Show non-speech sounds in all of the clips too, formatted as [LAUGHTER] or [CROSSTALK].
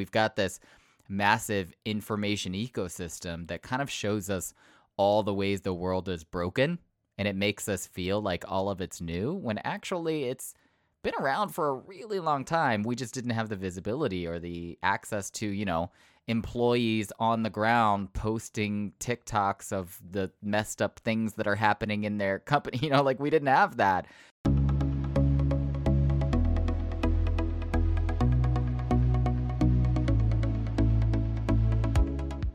We've got this massive information ecosystem that kind of shows us all the ways the world is broken and it makes us feel like all of it's new when actually it's been around for a really long time. We just didn't have the visibility or the access to, you know, employees on the ground posting TikToks of the messed up things that are happening in their company. [LAUGHS] You know, like we didn't have that.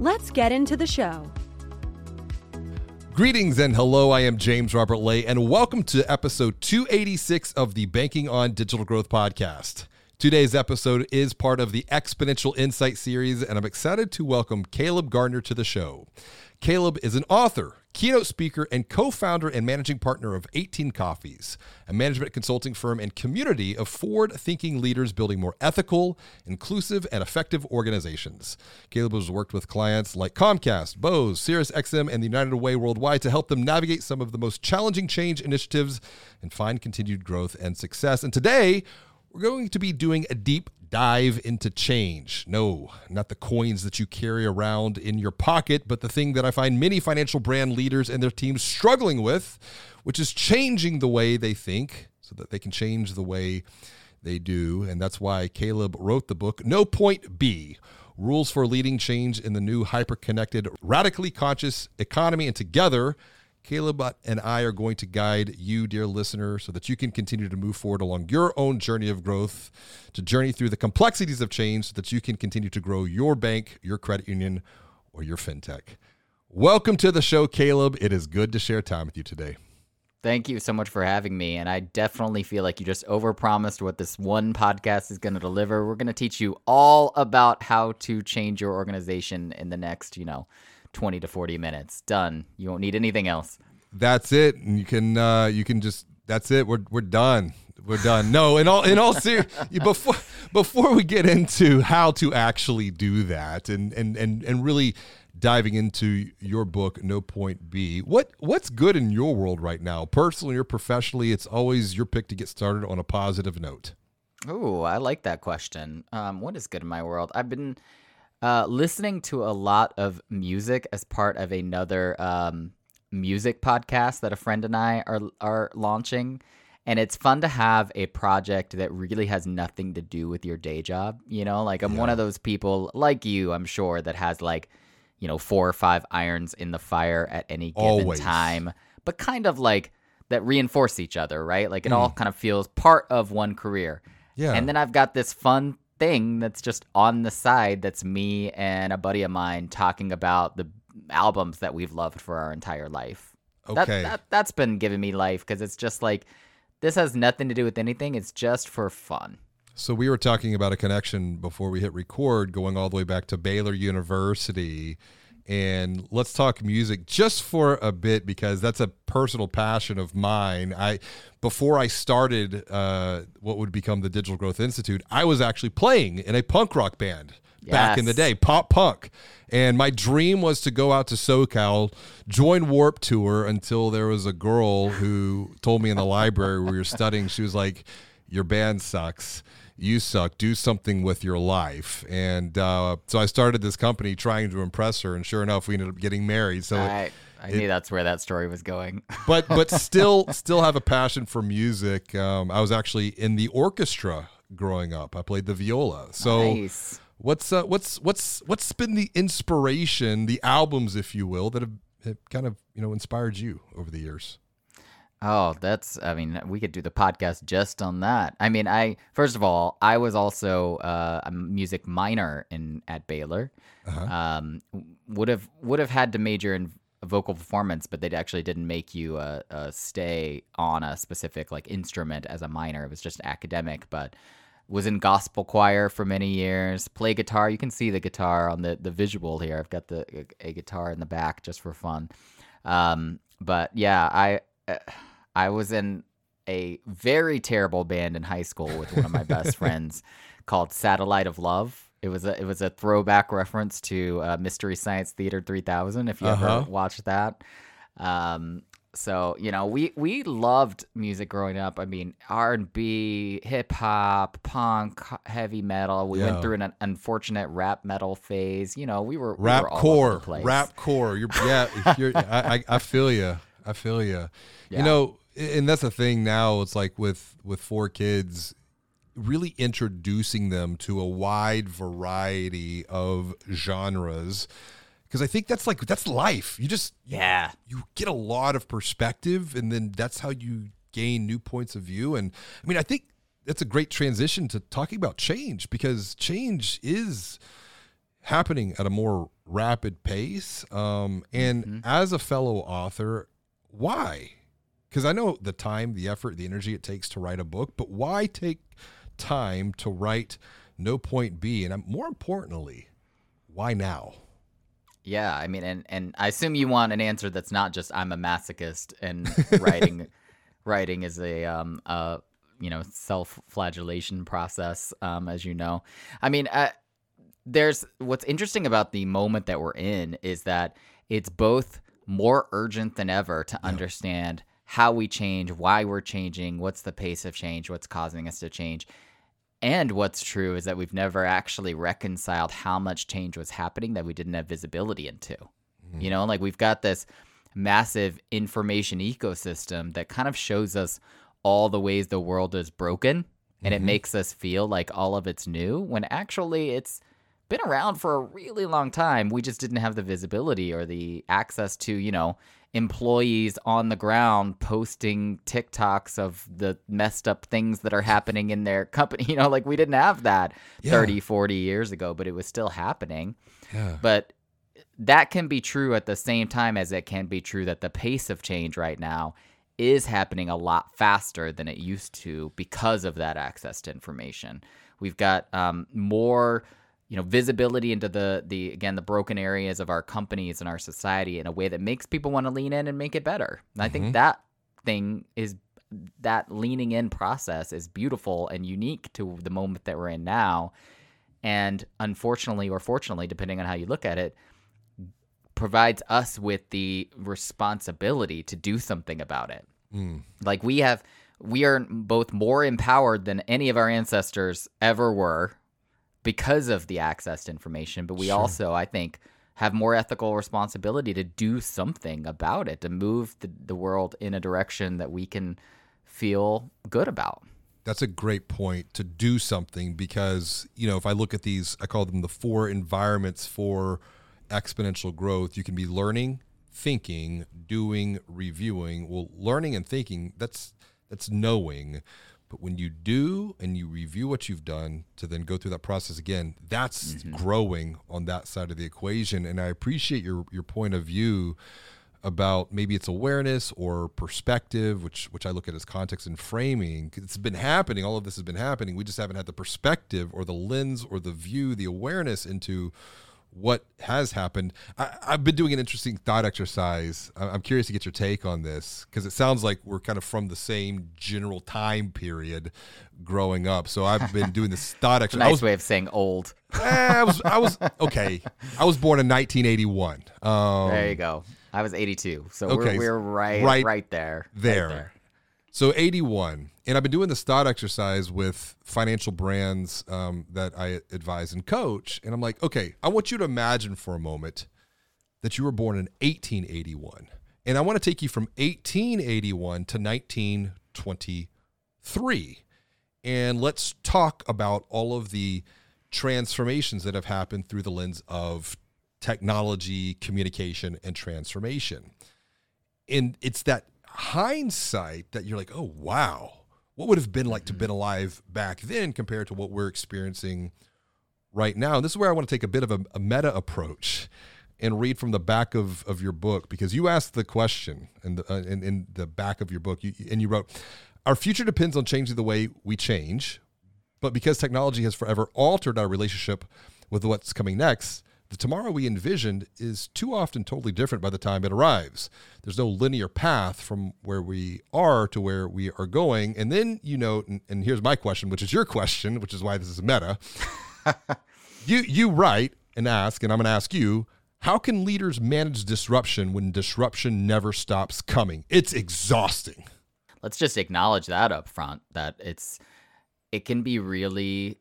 Let's get into the show. Greetings and hello. I am James Robert Lay, and welcome to episode 286 of the Banking on Digital Growth podcast. Today's episode is part of the Exponential Insight series, and I'm excited to welcome Caleb Gardner to the show. Caleb is an author, keynote speaker, and co founder and managing partner of 18 Coffees, a management consulting firm and community of forward thinking leaders building more ethical, inclusive, and effective organizations. Caleb has worked with clients like Comcast, Bose, SiriusXM, and the United Way worldwide to help them navigate some of the most challenging change initiatives and find continued growth and success. And today, we're going to be doing a deep dive into change. No, not the coins that you carry around in your pocket, but the thing that I find many financial brand leaders and their teams struggling with, which is changing the way they think so that they can change the way they do. And that's why Caleb wrote the book, No Point B. Rules for Leading Change in the New Hyper-Connected, Radically Conscious Economy. And together, Caleb uh, and I are going to guide you, dear listener, so that you can continue to move forward along your own journey of growth, to journey through the complexities of change so that you can continue to grow your bank, your credit union, or your fintech. Welcome to the show, Caleb. It is good to share time with you today. Thank you so much for having me. And I definitely feel like you just overpromised what this one podcast is going to deliver. We're going to teach you all about how to change your organization in the next, you know, 20 to 40 minutes. Done. You won't need anything else. That's it. And you can uh you can just that's it. We're we're done. We're done. No, in all in all ser- [LAUGHS] before before we get into how to actually do that and and and and really diving into your book no point b what what's good in your world right now personally or professionally it's always your pick to get started on a positive note oh i like that question um, what is good in my world i've been uh, listening to a lot of music as part of another um, music podcast that a friend and i are are launching and it's fun to have a project that really has nothing to do with your day job you know like i'm yeah. one of those people like you i'm sure that has like you know, four or five irons in the fire at any given Always. time, but kind of like that reinforce each other, right? Like it mm. all kind of feels part of one career. Yeah. And then I've got this fun thing that's just on the side that's me and a buddy of mine talking about the albums that we've loved for our entire life. Okay. That, that, that's been giving me life because it's just like, this has nothing to do with anything. It's just for fun. So we were talking about a connection before we hit record, going all the way back to Baylor University. And let's talk music just for a bit because that's a personal passion of mine. I before I started uh, what would become the Digital Growth Institute, I was actually playing in a punk rock band yes. back in the day, pop punk. And my dream was to go out to SoCal, join Warp Tour until there was a girl who told me in the library where we were studying, she was like, Your band sucks you suck. Do something with your life. And uh, so I started this company trying to impress her, and sure enough, we ended up getting married. So I, I it, knew that's where that story was going. [LAUGHS] but but still still have a passion for music. Um, I was actually in the orchestra growing up. I played the viola. So. Nice. What's uh, what's what's what's been the inspiration, the albums, if you will, that have, have kind of you know inspired you over the years? Oh, that's, I mean, we could do the podcast just on that. I mean, I, first of all, I was also uh, a music minor in, at Baylor. Uh-huh. Um, would have, would have had to major in vocal performance, but they actually didn't make you uh, uh, stay on a specific like instrument as a minor. It was just academic. But was in gospel choir for many years. Play guitar. You can see the guitar on the the visual here. I've got the a guitar in the back just for fun. Um, but yeah, I I was in a very terrible band in high school with one of my best [LAUGHS] friends called Satellite of Love. It was a it was a throwback reference to uh, Mystery Science Theater 3000. If you Uh-huh. ever watched that, um, so you know we we loved music growing up. I mean R and B, hip hop, punk, heavy metal. We went through an unfortunate rap metal phase. You know we were we rap were all over core, rap core. You're yeah. You're, I, I I feel you. I feel you. Yeah. You know, and that's the thing now. It's like with with four kids, really introducing them to a wide variety of genres. Because I think that's like that's life. You just Yeah. you get a lot of perspective and then that's how you gain new points of view and i mean i think that's a great transition to talking about change because change is happening at a more rapid pace um, and as a fellow author why because i know the time the effort the energy it takes to write a book but why take time to write no point b? And more importantly why now? Yeah, I mean, and and I assume you want an answer that's not just I'm a masochist and [LAUGHS] writing, writing is a um uh you know self-flagellation process, um as you know. I mean, uh, there's what's interesting about the moment that we're in is that it's both more urgent than ever to understand how we change, why we're changing, what's the pace of change, what's causing us to change. And what's true is that we've never actually reconciled how much change was happening that we didn't have visibility into. You mm. know, like we've got this massive information ecosystem that kind of shows us all the ways the world is broken and it mm-hmm. makes us feel like all of it's new when actually it's been around for a really long time. We just didn't have the visibility or the access to, you know, employees on the ground posting TikToks of the messed up things that are happening in their company. [LAUGHS] You know, like we didn't have that Yeah. 30, 40 years ago, but it was still happening. yeah But that can be true at the same time as it can be true that the pace of change right now is happening a lot faster than it used to because of that access to information. We've got um, more, you know, visibility into the the again the broken areas of our companies and our society in a way that makes people want to lean in and make it better. And I think mm-hmm. that thing is that leaning in process is beautiful and unique to the moment that we're in now. And unfortunately or fortunately, depending on how you look at it, provides us with the responsibility to do something about it. Mm. Like we have, we are both more empowered than any of our ancestors ever were because of the access to information, but we also, I think, have more ethical responsibility to do something about it, to move the, the world in a direction that we can feel good about. That's a great point to do something because, you know, if I look at these, I call them the four environments for exponential growth. You can be learning, thinking, doing, reviewing. Well, learning and thinking, that's that's knowing. But when you do and you review what you've done to then go through that process again, that's mm-hmm. growing on that side of the equation. And I appreciate your your point of view about maybe it's awareness or perspective, which which I look at as context and framing. It's been happening. All of this has been happening. We just haven't had the perspective or the lens or the view, the awareness into what has happened. I, I've been doing an interesting thought exercise. I- I'm curious to get your take on this because it sounds like we're kind of from the same general time period growing up. So I've been [LAUGHS] doing this thought exercise. I nice was way of saying old. Eh, I was I was [LAUGHS] okay. I was born in 1981. Um, There you go. I was 82, so Okay, we're, we're right, right right, there, right there. So 81, and I've been doing this thought exercise with financial brands um, that I advise and coach, and I'm like, okay, I want you to imagine for a moment that you were born in 1881, and I want to take you from 1881 to 1923, and let's talk about all of the transformations that have happened through the lens of technology, communication, and transformation. And it's that hindsight that you're like, oh wow, what would have been like to been alive back then compared to what we're experiencing right now. And this is where I want to take a bit of a, a meta approach and read from the back of, of your book because you asked the question in the, uh, in, in the back of your book you, and you wrote, our future depends on changing the way we change. But because technology has forever altered our relationship with what's coming next, the tomorrow we envisioned is too often totally different by the time it arrives. There's no linear path from where we are to where we are going. And then you note, and, and here's my question, which is your question, which is why this is meta. [LAUGHS] you you write and ask, and I'm going to ask you, how can leaders manage disruption when disruption never stops coming? It's exhausting. Let's just acknowledge that up front that it's it can be really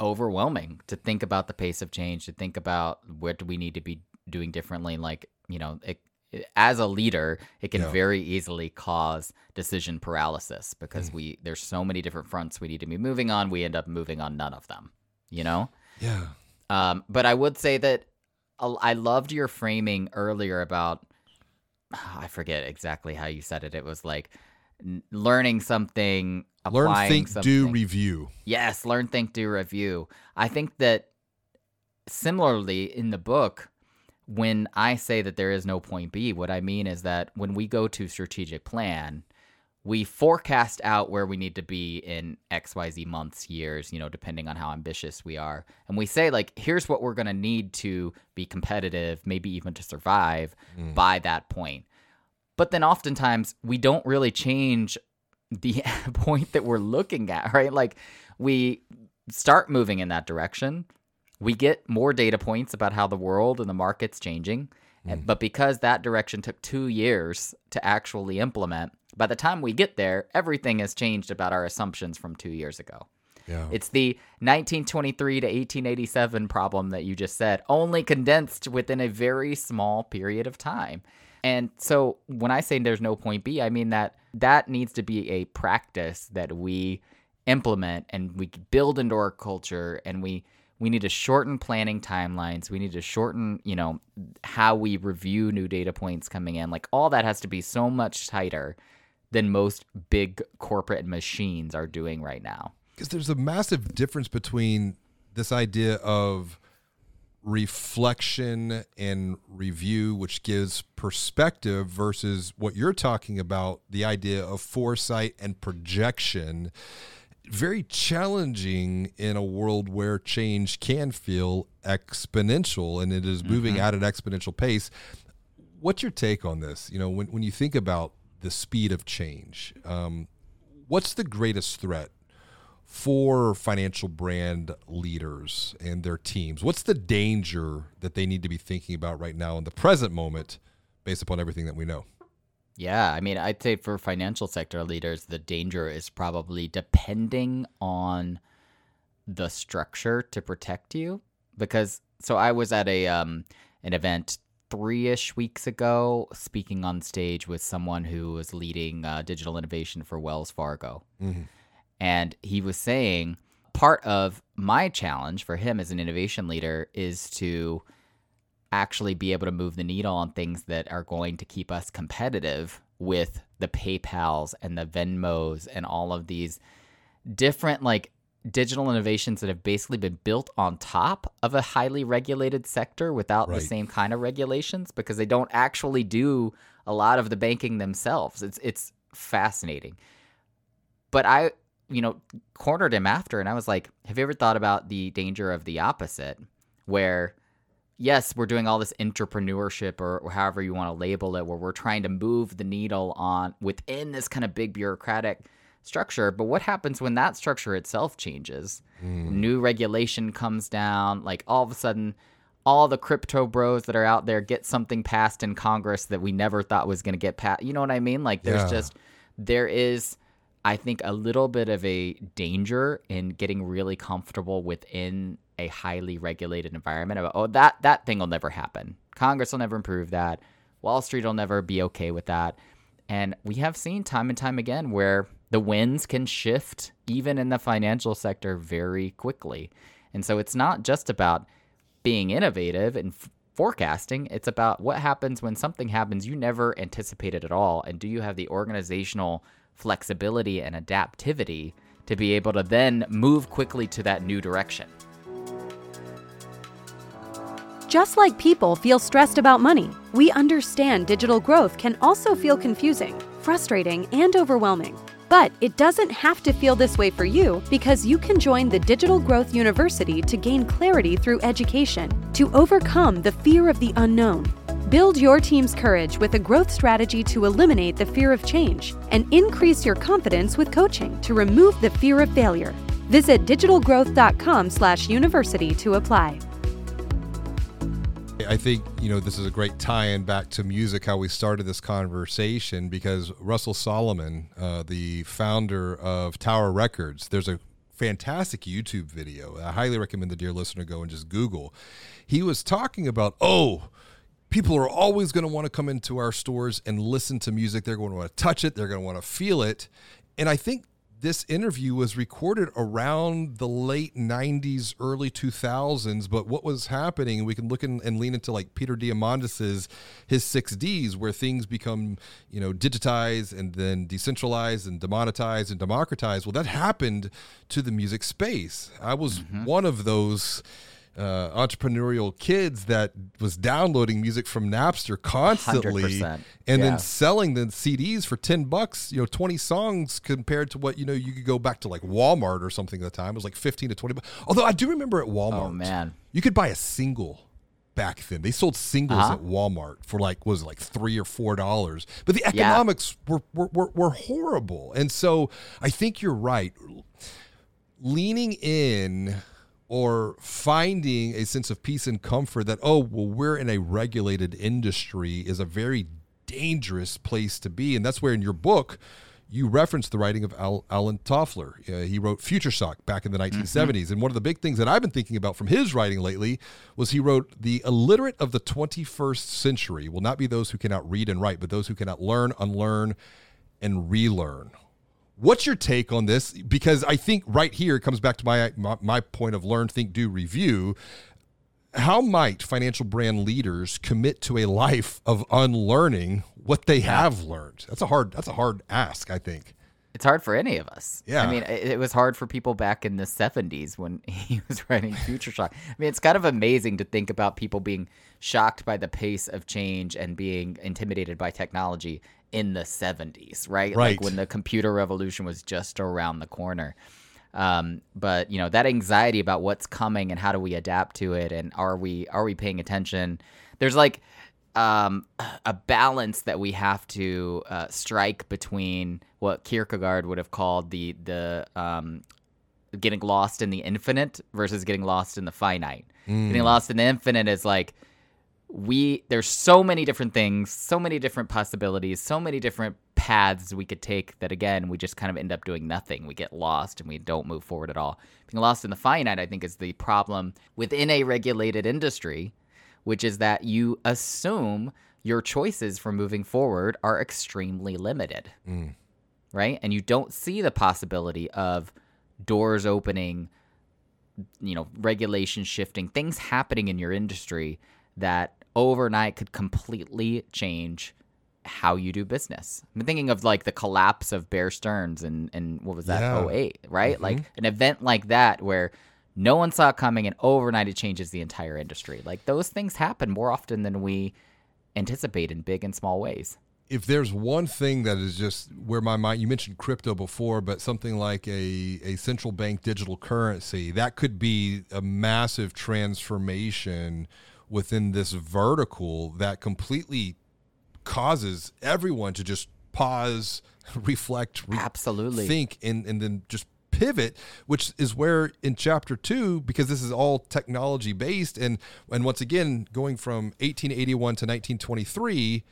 overwhelming to think about the pace of change, to think about what do we need to be doing differently. Like, you know, it, as a leader, it can Yeah. very easily cause decision paralysis because Mm. we there's so many different fronts we need to be moving on. We end up moving on none of them. You know. Yeah. Um, but I would say that I loved your framing earlier about I forget exactly how you said it. It was like learning something, Learn, think, something. do, review. Yes, learn, think, do, review. I think that similarly in the book, when I say that there is no point B, what I mean is that when we go to strategic plan, we forecast out where we need to be in XYZ months, years, you know, depending on how ambitious we are. And we say, like, here's what we're going to need to be competitive, maybe even to survive mm. by that point. But then oftentimes we don't really change the [LAUGHS] point that we're looking at, right? Like we start moving in that direction. We get more data points about how the world and the market's changing. And, mm-hmm. but because that direction took two years to actually implement, by the time we get there, everything has changed about our assumptions from two years ago. Yeah. It's the 1923 to 1887 problem that you just said, only condensed within a very small period of time. And so when I say there's no point B, I mean that that needs to be a practice that we implement and we build into our culture and we we need to shorten planning timelines. We need to shorten, you know, how we review new data points coming in. Like all that has to be so much tighter than most big corporate machines are doing right now. because there's a massive difference between this idea of reflection and review which gives perspective versus what you're talking about the idea of foresight and projection. Very challenging in a world where change can feel exponential and it is moving at an exponential pace. What's your take on this? You know when, when you think about the speed of change um, what's the greatest threat for financial brand leaders and their teams? What's the danger that they need to be thinking about right now in the present moment based upon everything that we know? Yeah, I mean, I'd say for financial sector leaders, the danger is probably depending on the structure to protect you. Because so I was at a um an event three ish weeks ago, speaking on stage with someone who was leading uh, digital innovation for Wells Fargo, and he was saying part of my challenge for him as an innovation leader is to actually be able to move the needle on things that are going to keep us competitive with the PayPal's and the Venmos and all of these different like digital innovations that have basically been built on top of a highly regulated sector without Right. the same kind of regulations because they don't actually do a lot of the banking themselves. It's it's fascinating. But I, you know, cornered him after and I was like, "Have you ever thought about the danger of the opposite where yes, we're doing all this entrepreneurship or, or however you want to label it, where we're trying to move the needle on within this kind of big bureaucratic structure. But what happens when that structure itself changes? Hmm. New regulation comes down, like all of a sudden, all the crypto bros that are out there get something passed in Congress that we never thought was going to get passed. You know what I mean? Like there's Yeah. just, there is. I think a little bit of a danger in getting really comfortable within a highly regulated environment about oh that that thing will never happen. Congress will never improve that. Wall Street will never be okay with that. And we have seen time and time again where the winds can shift even in the financial sector very quickly. And so it's not just about being innovative and f- forecasting, it's about what happens when something happens you never anticipated at all and do you have the organizational flexibility and adaptivity to be able to then move quickly to that new direction. Just like people feel stressed about money, we understand digital growth can also feel confusing, frustrating, and overwhelming. But it doesn't have to feel this way for you because you can join the Digital Growth University to gain clarity through education, to overcome the fear of the unknown. Build your team's courage with a growth strategy to eliminate the fear of change and increase your confidence with coaching to remove the fear of failure. Visit digitalgrowth.com/university to apply. I think, you know, this is a great tie in back to music, how we started this conversation, because Russell Solomon, uh, the founder of Tower Records, there's a fantastic YouTube video. I highly recommend the dear listener go and just Google. He was talking about, oh, people are always going to want to come into our stores and listen to music. They're going to want to touch it, they're going to want to feel it. And I think this interview was recorded around the late 90s early 2000s but what was happening we can look in, and lean into like peter diamandis's his six d's where things become you know digitized and then decentralized and demonetized and democratized well that happened to the music space i was mm-hmm. one of those uh, entrepreneurial kids that was downloading music from Napster constantly 100%. and yeah. then selling the CDs for 10 bucks, you know, 20 songs compared to what, you know, you could go back to like Walmart or something at the time. It was like 15 to 20 bucks. Although I do remember at Walmart, oh, man. you could buy a single back then. They sold singles uh-huh. at Walmart for like was it like three or four dollars. But the economics yeah. were, were, were horrible. And so I think you're right. Leaning in or finding a sense of peace and comfort that, oh, well, we're in a regulated industry is a very dangerous place to be. And that's where in your book, you reference the writing of Al- Alvin Toffler. Uh, he wrote Future Shock back in the 1970s. Mm-hmm. And one of the big things that I've been thinking about from his writing lately was he wrote, The illiterate of the 21st century will not be those who cannot read and write, but those who cannot learn, unlearn, and relearn. What's your take on this? Because I think right here it comes back to my, my, my point of learn, think, do, review. How might financial brand leaders commit to a life of unlearning what they have learned? That's a hard that's a hard ask, I think. It's hard for any of us. Yeah. I mean, it, it was hard for people back in the 70s when [LAUGHS] he was writing Future Shock. I mean, it's kind of amazing to think about people being shocked by the pace of change and being intimidated by technology in the 70s, right? Right. Like when the computer revolution was just around the corner. Um, but you know that anxiety about what's coming and how do we adapt to it and are we are we paying attention? There's like um, a balance that we have to uh, strike between what Kierkegaard would have called the the um, getting lost in the infinite versus getting lost in the finite. Mm. Getting lost in the infinite is like we there's so many different things, so many different possibilities, so many different paths we could take that again we just kind of end up doing nothing. We get lost and we don't move forward at all. Being lost in the finite, I think, is the problem within a regulated industry, which is that you assume your choices for moving forward are extremely limited. Mm. Right? And you don't see the possibility of doors opening, you know, regulation shifting, things happening in your industry that overnight could completely change how you do business. I'm thinking of like the collapse of Bear Stearns and and what was that yeah. 08, right? Mm-hmm. Like an event like that where no one saw it coming and overnight it changes the entire industry. Like those things happen more often than we anticipate in big and small ways. If there's one thing that is just where my mind you mentioned crypto before, but something like a, a central bank digital currency, that could be a massive transformation within this vertical that completely causes everyone to just pause, [LAUGHS] reflect, re- absolutely. think, and and then just pivot, which is where in chapter two, because this is all technology based, and and once again going from 1881 to 1923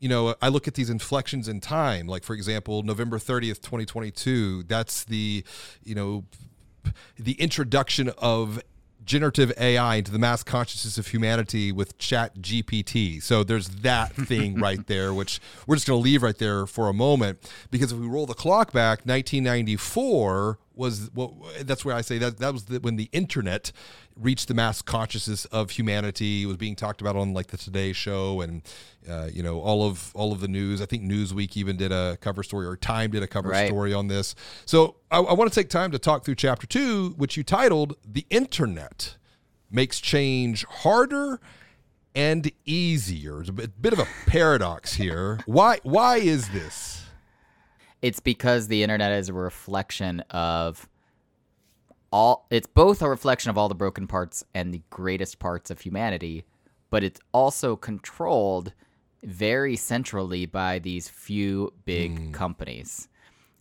you know, I look at these inflections in time, like for example, November 30th, 2022, that's the, you know, the introduction of generative AI into the mass consciousness of humanity with ChatGPT. So there's that [LAUGHS] thing right there, which we're just going to leave right there for a moment because if we roll the clock back, 1994 was what that's where I say that that was the, when the internet reached the mass consciousness of humanity. It was being talked about on like the Today Show and uh, you know all of all of the news. I think Newsweek even did a cover story or Time did a cover right. story on this. So I, I want to take time to talk through chapter two, which you titled "The Internet Makes Change Harder." And easier. It's a bit, bit of a paradox here. Why? Why is this? it's because the internet is a reflection of all it's both a reflection of all the broken parts and the greatest parts of humanity, but it's also controlled very centrally by these few big companies.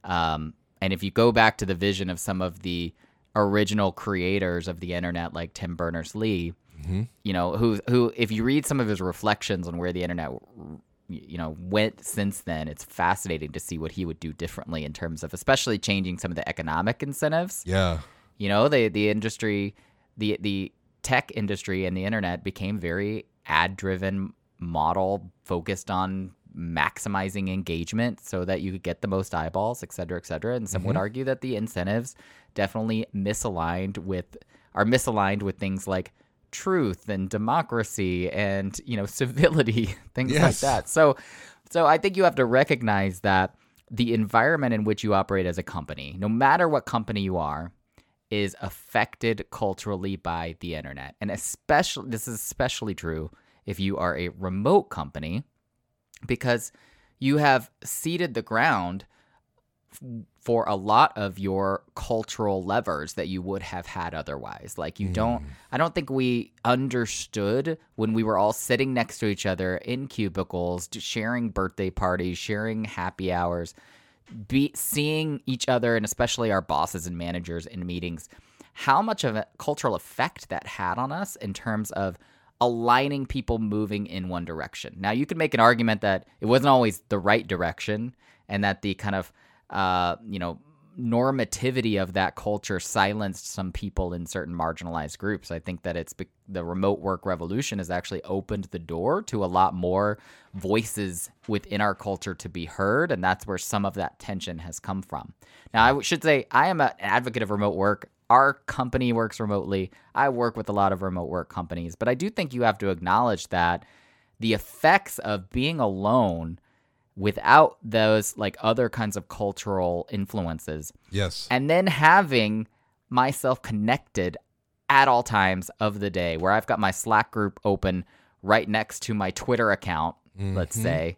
Um, and if you go back to the vision of some of the original creators of the internet, like Tim Berners Lee, you know, who who if you read some of his reflections on where the internet you know went since then it's fascinating to see what he would do differently in terms of especially changing some of the economic incentives Yeah. You know the the industry the the tech industry and the internet became very ad driven model focused on maximizing engagement so that you could get the most eyeballs et cetera et cetera. And some would mm-hmm. argue that the incentives definitely misaligned with are misaligned with things like truth and democracy and you know [LAUGHS] civility [LAUGHS] things like that. So so i think you have to recognize that the environment in which you operate as a company no matter what company you are is affected culturally by the internet. And especially this is especially true if you are a remote company because you have ceded the ground for a lot of your cultural levers that you would have had otherwise. Like you don't mm. I don't think we understood when we were all sitting next to each other in cubicles, sharing birthday parties, sharing happy hours, be seeing each other and especially our bosses and managers in meetings how much of a cultural effect that had on us in terms of aligning people moving in one direction. Now you could make an argument that it wasn't always the right direction and that the kind of uh, you know normativity of that culture silenced some people in certain marginalized groups. I think that it's the remote work revolution has actually opened the door to a lot more voices within our culture to be heard and that's where some of that tension has come from. Now i should say i am an advocate of remote work. Our company works remotely. I work with a lot of remote work companies but i do think you have to acknowledge that the effects of being alone without those like other kinds of cultural influences Yes. and then having myself connected at all times of the day where I've got my Slack group open right next to my Twitter account, let's mm-hmm. say.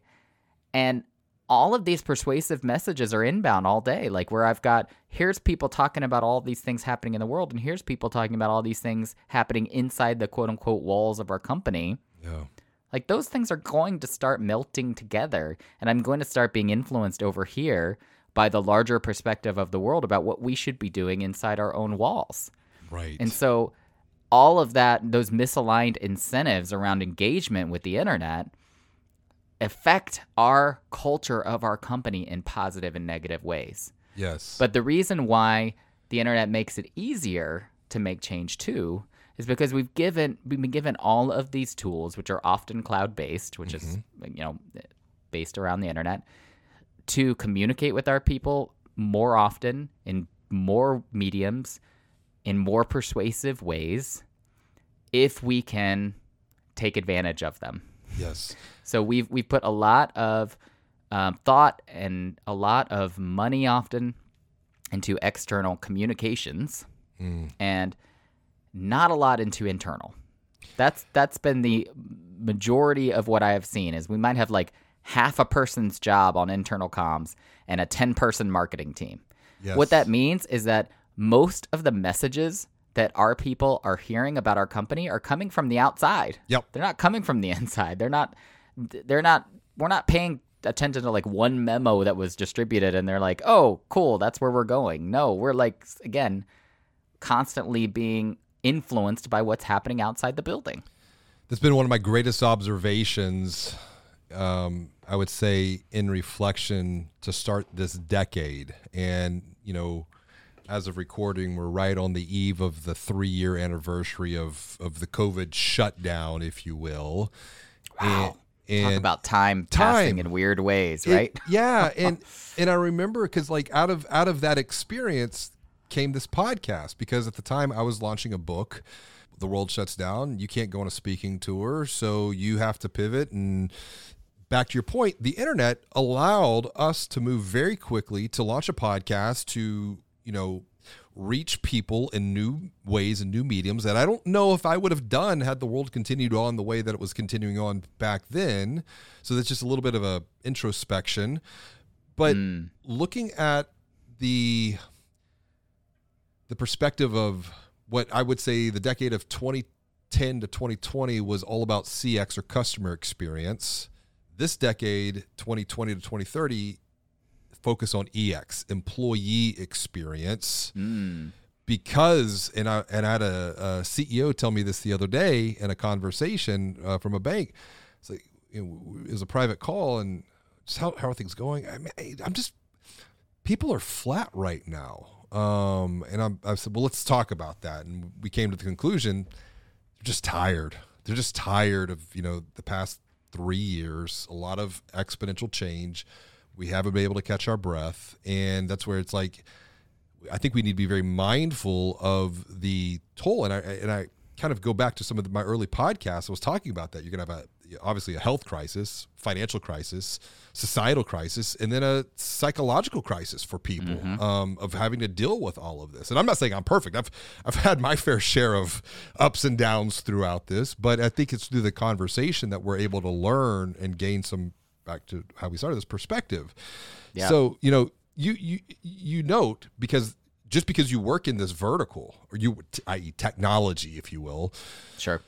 And all of these persuasive messages are inbound all day, like where I've got here's people talking about all these things happening in the world, and here's people talking about all these things happening inside the quote unquote walls of our company. yeah. Like those things are going to start melting together, and I'm going to start being influenced over here by the larger perspective of the world about what we should be doing inside our own walls. Right. And so all of that those misaligned incentives around engagement with the internet affect our culture of our company in positive and negative ways. yes. But the reason why the internet makes it easier to make change too is because we've given we've been given all of these tools, which are often cloud based, which is you know based around the internet, to communicate with our people more often in more mediums, in more persuasive ways, if we can take advantage of them. yes. So we've we've put a lot of um, thought and a lot of money often into external communications, and not a lot into internal. That's that's been the majority of what I have seen. Is we might have like half a person's job on internal comms and a ten person marketing team. Yes. What that means is that most of the messages that our people are hearing about our company are coming from the outside. Yep. They're not coming from the [LAUGHS] inside. They're not they're not we're not paying attention to like one memo that was distributed and they're like, "Oh, cool, that's where we're going." No, we're like again constantly being influenced by what's happening outside the building. That's been one of my greatest observations, um, I would say, in reflection to start this decade. And, you know, as of recording, we're right on the eve of the three year anniversary of, of the COVID shutdown, if you will. Wow. And, Talk about time, Time. passing in weird ways, it- right? yeah, [LAUGHS] and and I remember because like out of out of that experience came this podcast because at the time I was launching a book. The world shuts down. You can't go on a speaking tour, so you have to pivot. And back to your point, the internet allowed us to move very quickly to launch a podcast to you know reach people in new ways and new mediums that I don't know if I would have done had the world continued on the way that it was continuing on back then. So that's just a little bit of a introspection. But Mm. looking at the the perspective of what I would say the decade of 2010 to 2020 was all about CX or customer experience. This decade, 2020 to 2030, focus on EX, employee experience Mm. because and I and I had a, a CEO tell me this the other day in a conversation uh, from a bank. It's like it was a private call, and just how how are things going? I mean, I'm just people are flat right now, um, and I'm, I said, well, let's talk about that, and we came to the conclusion they're just tired. They're just tired of you know the past three years, a lot of exponential change. We haven't been able to catch our breath, and that's where it's like I think we need to be very mindful of the toll. And I and I kind of go back to some of my early podcasts. I was talking about that. You're gonna have a obviously a health crisis, financial crisis, societal crisis, and then a psychological crisis for people um, of having to deal with all of this. And I'm not saying I'm perfect. I've I've had my [LAUGHS] fair share of ups and downs throughout this, but I think it's through the conversation that we're able to learn and gain some back to how we started this perspective. Yeah. So you know, you you you note because just because you work in this vertical, or you, i.e., technology, if you will, Sure.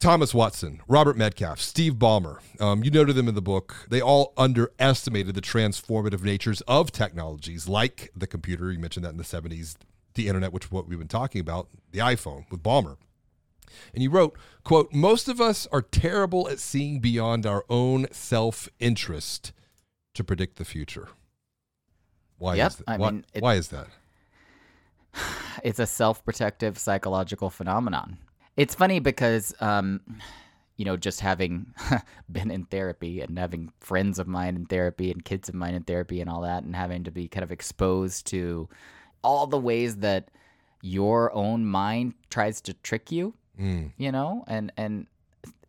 Thomas Watson, Robert Metcalfe, Steve Ballmer, um, you noted them in the book. They all underestimated the transformative natures of technologies like the computer. You mentioned that in the 70s, the internet, which is what we've been talking about, the iPhone with Ballmer. And you wrote, quote, most of us are terrible at seeing beyond our own self-interest to predict the future. Why Yep, is that? I why, mean, it- why is that? [SIGHS] it's a self-protective psychological phenomenon. It's funny because um you know just having [LAUGHS] been in therapy and having friends of mine in therapy and kids of mine in therapy and all that and having to be kind of exposed to all the ways that your own mind tries to trick you, Mm, you know, and and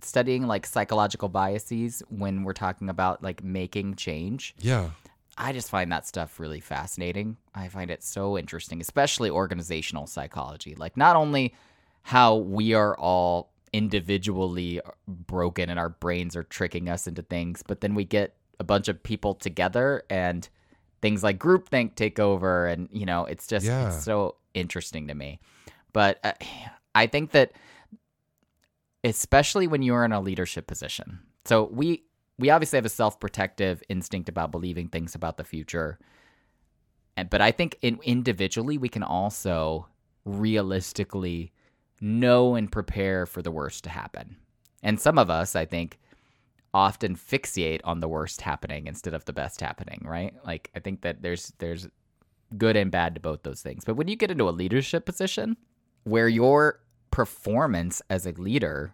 studying like psychological biases when we're talking about like making change. yeah. I just find that stuff really fascinating. I find it so interesting, especially organizational psychology. Like, not only how we are all individually broken and our brains are tricking us into things, but then we get a bunch of people together and things like groupthink take over. And, you know, it's just Yeah. it's so interesting to me. But uh, I think that, especially when you're in a leadership position, so we we obviously have a self-protective instinct about believing things about the future and but i think in, individually we can also realistically know and prepare for the worst to happen. And some of us i think often fixate on the worst happening instead of the best happening right? Like i think that there's there's good and bad to both those things. But when you get into a leadership position where your performance as a leader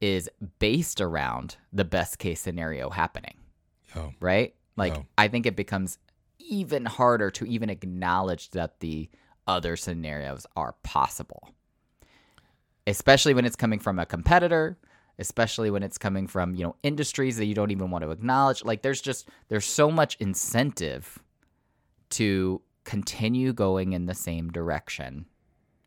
is based around the best case scenario happening, Oh, right? Like, Yeah. I think it becomes even harder to even acknowledge that the other scenarios are possible, especially when it's coming from a competitor, especially when it's coming from, you know, industries that you don't even want to acknowledge. Like, there's just, there's so much incentive to continue going in the same direction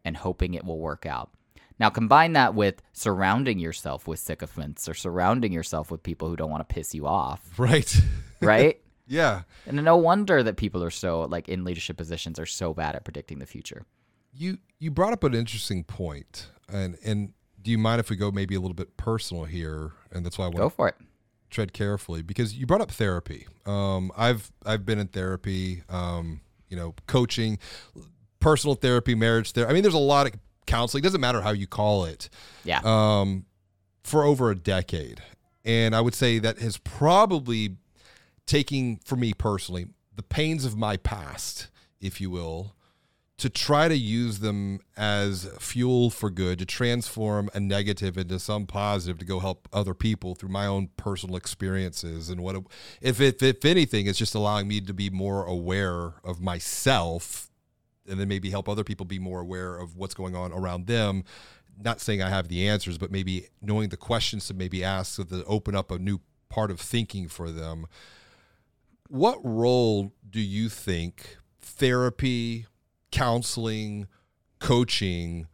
and hoping it will work out. Now, combine that with surrounding yourself with sycophants or surrounding yourself with people who don't want to piss you off, [LAUGHS] right. right? [LAUGHS] yeah. and no wonder that people are so, like, in leadership positions are so bad at predicting the future. You you brought up an interesting point, and and do you mind if we go maybe a little bit personal here? And that's why I want Go for it. tread carefully because you brought up therapy. Um, I've I've been in therapy. Um, you know, coaching, personal therapy, marriage therapy. I mean, there's a lot of counseling. Doesn't matter how you call it. Yeah. Um, for over a decade, and I would say that has probably taking for me personally the pains of my past, if you will, to try to use them as fuel for good, to transform a negative into some positive, to go help other people through my own personal experiences. And what, if, if if anything, it's just allowing me to be more aware of myself, and then maybe help other people be more aware of what's going on around them. Not saying I have the answers, but maybe knowing the questions to maybe ask so to open up a new part of thinking for them. What role do you think therapy, counseling, coaching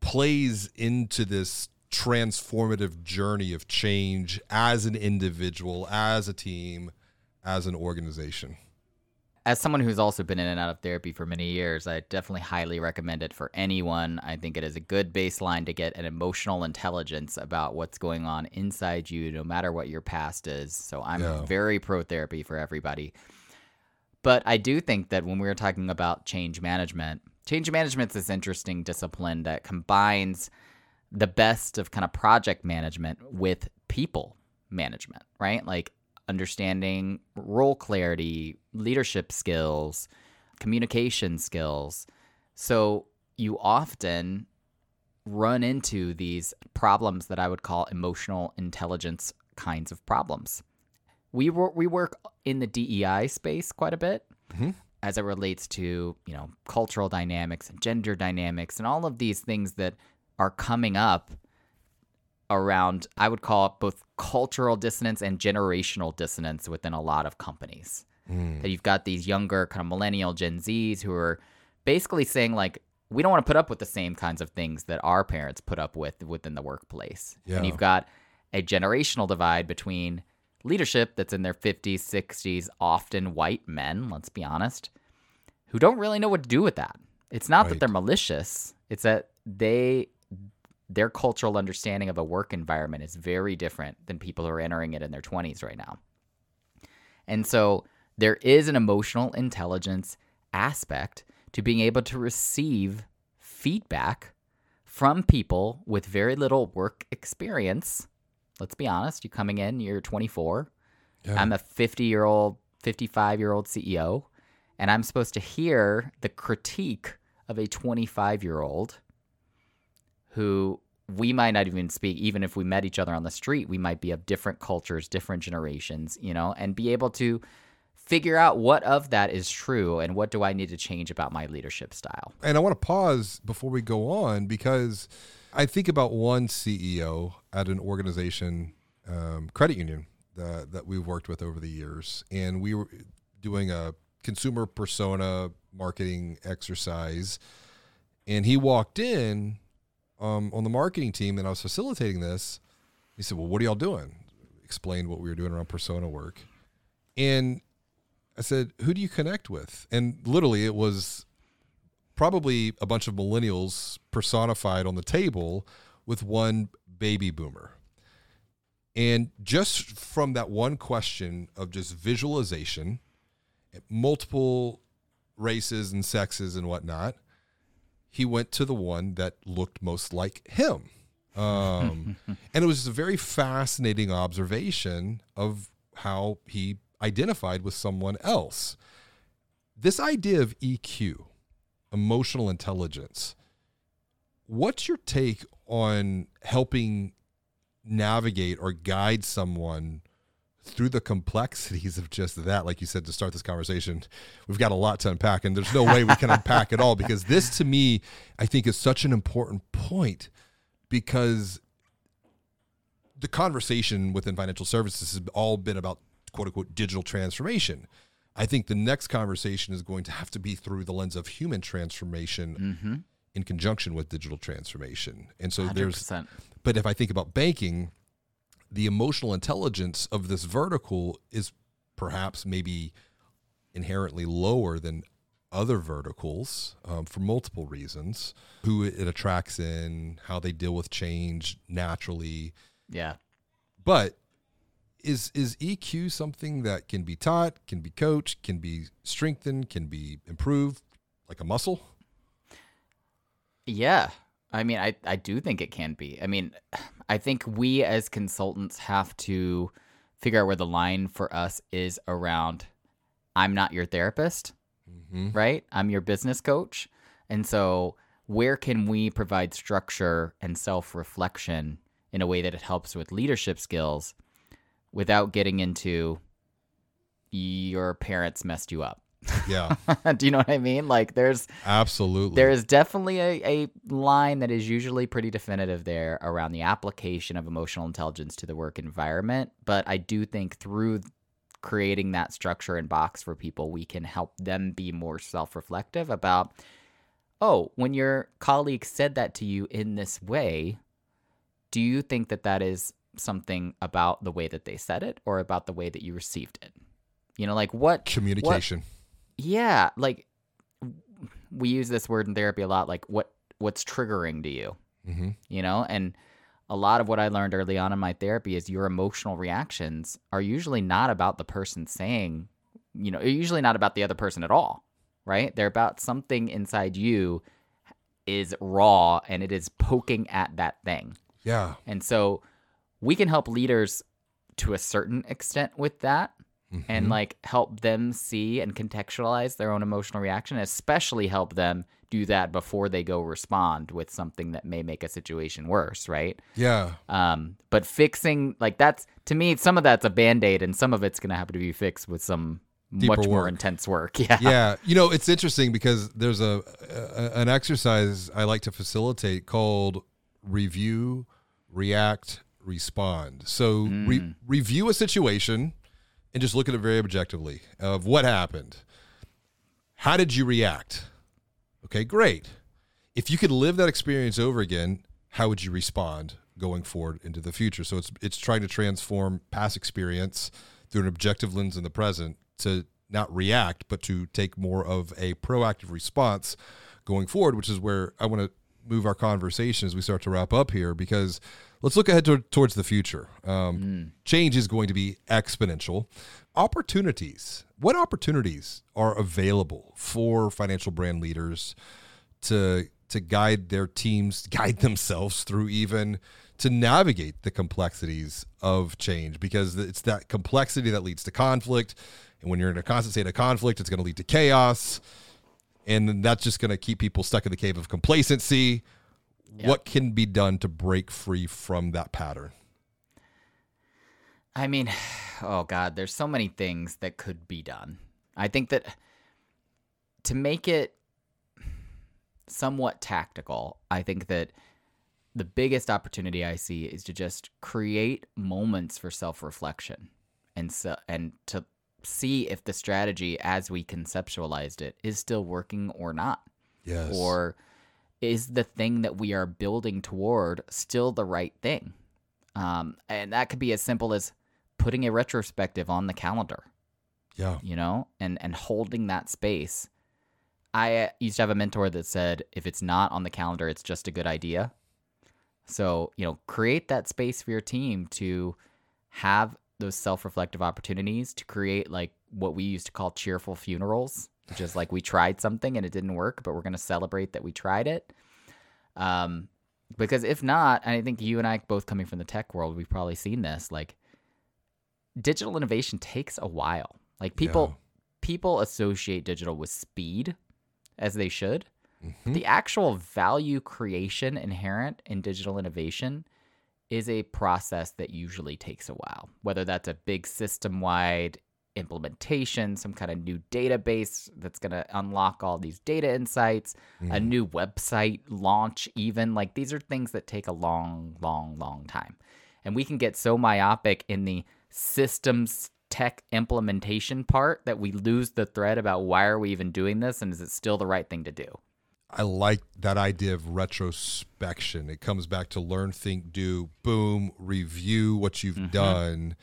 plays into this transformative journey of change as an individual, as a team, as an organization? as someone who's also been in and out of therapy for many years, I definitely highly recommend it for anyone. I think it is a good baseline to get an emotional intelligence about what's going on inside you, no matter what your past is. So I'm Yeah. very pro therapy for everybody. But I do think that when we were talking about change management, change management is this interesting discipline that combines the best of kind of project management with people management, right? Like understanding role clarity, leadership skills, communication skills. So you often run into these problems that I would call emotional intelligence kinds of problems. We wor- we work in the DEI space quite a bit mm-hmm. as it relates to, you know, cultural dynamics and gender dynamics and all of these things that are coming up around I would call it both cultural dissonance and generational dissonance within a lot of companies. Mm. That you've got these younger kind of millennial Gen Zs who are basically saying like we don't want to put up with the same kinds of things that our parents put up with within the workplace. Yeah. And you've got a generational divide between leadership that's in their 50s, 60s, often white men, let's be honest, who don't really know what to do with that. It's not that they're malicious, it's that they their cultural understanding of a work environment is very different than people who are entering it in their 20s right now. And so there is an emotional intelligence aspect to being able to receive feedback from people with very little work experience. Let's be honest, You're coming in, you're 24. Yeah. I'm a 50 year old, 55 year old CEO, and I'm supposed to hear the critique of a 25 year old who we might not even speak, even if we met each other on the street, we might be of different cultures, different generations, you know, and be able to figure out what of that is true and what do I need to change about my leadership style. And I want to pause before we go on because I think about one CEO at an organization, um, credit union, that, that we've worked with over the years. And we were doing a consumer persona marketing exercise. And he walked in um, on the marketing team, and I was facilitating this. He said, Well, what are y'all doing? Explained what we were doing around persona work. And I said, Who do you connect with? And literally, it was probably a bunch of millennials personified on the table with one baby boomer. And just from that one question of just visualization, multiple races and sexes and whatnot, he went to the one that looked most like him. Um, [LAUGHS] and it was just a very fascinating observation of how he identified with someone else. This idea of EQ, emotional intelligence, what's your take on helping navigate or guide someone through the complexities of just that? Like you said to start this conversation we've got a lot to unpack and there's no way we can unpack it all because this to me i think is such an important point because the conversation within financial services has all been about quote unquote digital transformation i think the next conversation is going to have to be through the lens of human transformation in conjunction with digital transformation and so there's 100%. but if I think about banking, the emotional intelligence of this vertical is perhaps maybe inherently lower than other verticals um, for multiple reasons. Who it attracts in, how they deal with change naturally. Yeah. But is is EQ something that can be taught, can be coached, can be strengthened, can be improved, like a muscle? Yeah. I mean, I, I do think it can be. I mean, I think we as consultants have to figure out where the line for us is around I'm not your therapist, mm-hmm. right? I'm your business coach. And so, where can we provide structure and self reflection in a way that it helps with leadership skills without getting into your parents messed you up? Yeah, [LAUGHS] do you know what I mean? Like, there's absolutely. there is definitely a, a line that is usually pretty definitive there around the application of emotional intelligence to the work environment. But I do think through creating that structure and box for people, we can help them be more self reflective about, oh, when your colleague said that to you in this way, do you think that that is something about the way that they said it or about the way that you received it? You know, like what communication. yeah, like we use this word in therapy a lot. Like what what's triggering to you, Mm-hmm. you know? And a lot of what I learned early on in my therapy is your emotional reactions are usually not about the person saying, you know, usually not about the other person at all, right? They're about something inside you is raw and it is poking at that thing. Yeah. And so we can help leaders to a certain extent with that and like help them see and contextualize their own emotional reaction, especially help them do that before they go respond with something that may make a situation worse, right? Yeah. Um, but fixing like that's to me, some of that's a band aid and some of it's gonna have to be fixed with some Deeper much more work. intense work. [LAUGHS] Yeah. yeah you know it's interesting because there's a, a an exercise i like to facilitate called review react respond. So re- hmm. review a situation and just look at it very objectively of what happened. How did you react? Okay great. If you could live that experience over again how would you respond going forward into the future? So it's it's trying to transform past experience through an objective lens in the present to not react but to take more of a proactive response going forward which is where i want to move our conversation as we start to wrap up here because let's look ahead to, towards the future um, change is going to be exponential opportunities what opportunities are available for financial brand leaders to to guide their teams, [LAUGHS] guide themselves through even to navigate the complexities of change because it's that complexity that leads to conflict. And when you're in a constant state of conflict, it's going to lead to chaos. And that's just going to keep people stuck in the cave of complacency. What can be done to break free from that pattern? I mean, [SIGHS] oh God, there's so many things that could be done. I think that to make it somewhat tactical, I think that the biggest opportunity I see is to just create moments for self-reflection and so and to see if the strategy as we conceptualized it is still working or not Yes. or is the thing that we are building toward still the right thing? Um, and that could be as simple as putting a retrospective on the calendar, yeah. you know, and and holding that space. I uh, used to have a mentor that said, if it's not on the calendar, it's just a good idea. So you know, create that space for your team to have those self-reflective opportunities to create like what we used to call cheerful funerals which is like we tried something and it didn't work but we're going to celebrate that we tried it. Um because if not and i think you and i both coming from the tech world we've probably seen this like digital innovation takes a while. Like people people associate digital with speed as they should. Mhm. the actual value creation inherent in digital innovation is a process that usually takes a while, whether that's a big system wide implementation, some kind of new database that's going to unlock all these data insights, a mm-hmm. new website launch, even. Like these are things that take a long, long, long time. And we can get so myopic in the systems tech implementation part that we lose the thread about why are we even doing this and is it still the right thing to do? I like that idea of retrospection. It comes back to learn, think, do, boom, review what you've mm-hmm. done,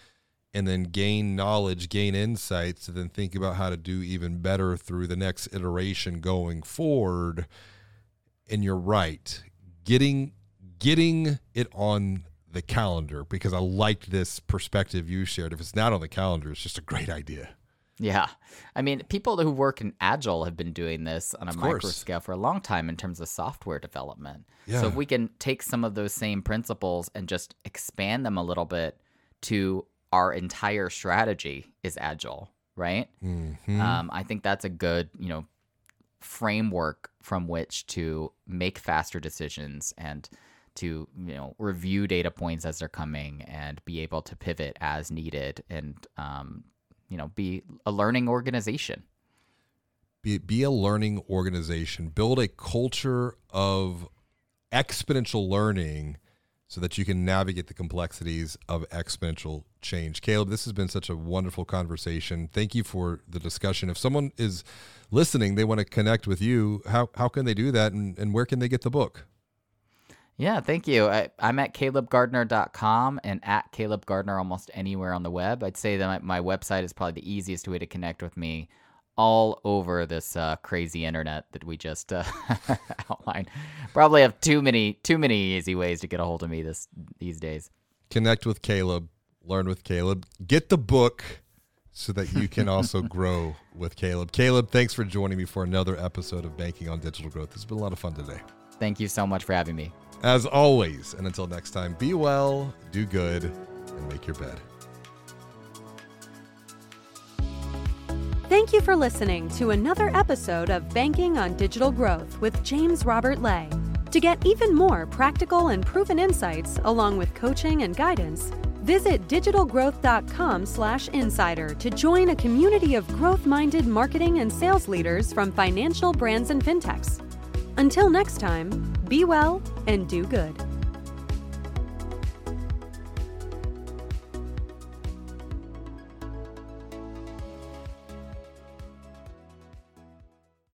and then gain knowledge, gain insights, and then think about how to do even better through the next iteration going forward. And you're right. Getting getting it on the calendar because I liked this perspective you shared. If it's not on the calendar, it's just a great idea. Yeah. I mean, people who work in Agile have been doing this on a micro scale for a long time in terms of software development. Yeah. So if we can take some of those same principles and just expand them a little bit to our entire strategy is Agile, right? Mhm. Um, I think that's a good, you know, framework from which to make faster decisions and to you know review data points as they're coming and be able to pivot as needed and um, you know be a learning organization. be, be a learning organization build a culture of exponential learning so that you can navigate the complexities of exponential change caleb this has been such a wonderful conversation thank you for the discussion if someone is listening they want to connect with you how, how can they do that and, and where can they get the book Yeah, thank you. I, I'm at calebgardner.com and at Caleb Gardner almost anywhere on the web. I'd say that my, my website is probably the easiest way to connect with me. All over this uh, crazy internet that we just uh, [LAUGHS] outlined. Probably have too many too many easy ways to get a hold of me this these days. Connect with Caleb, learn with Caleb, get the book so that you can also [LAUGHS] grow with Caleb. Caleb, thanks for joining me for another episode of Banking on Digital Growth. It's been a lot of fun today. Thank you so much for having me. As always, and until next time, be well, do good, and make your bed. Thank you for listening to another episode of Banking on Digital Growth with James Robert Lay. To get even more practical and proven insights along with coaching and guidance, Visit digitalgrowth.com/insider to join a community of growth-minded marketing and sales leaders from financial brands and fintechs. Until next time, be well and do good.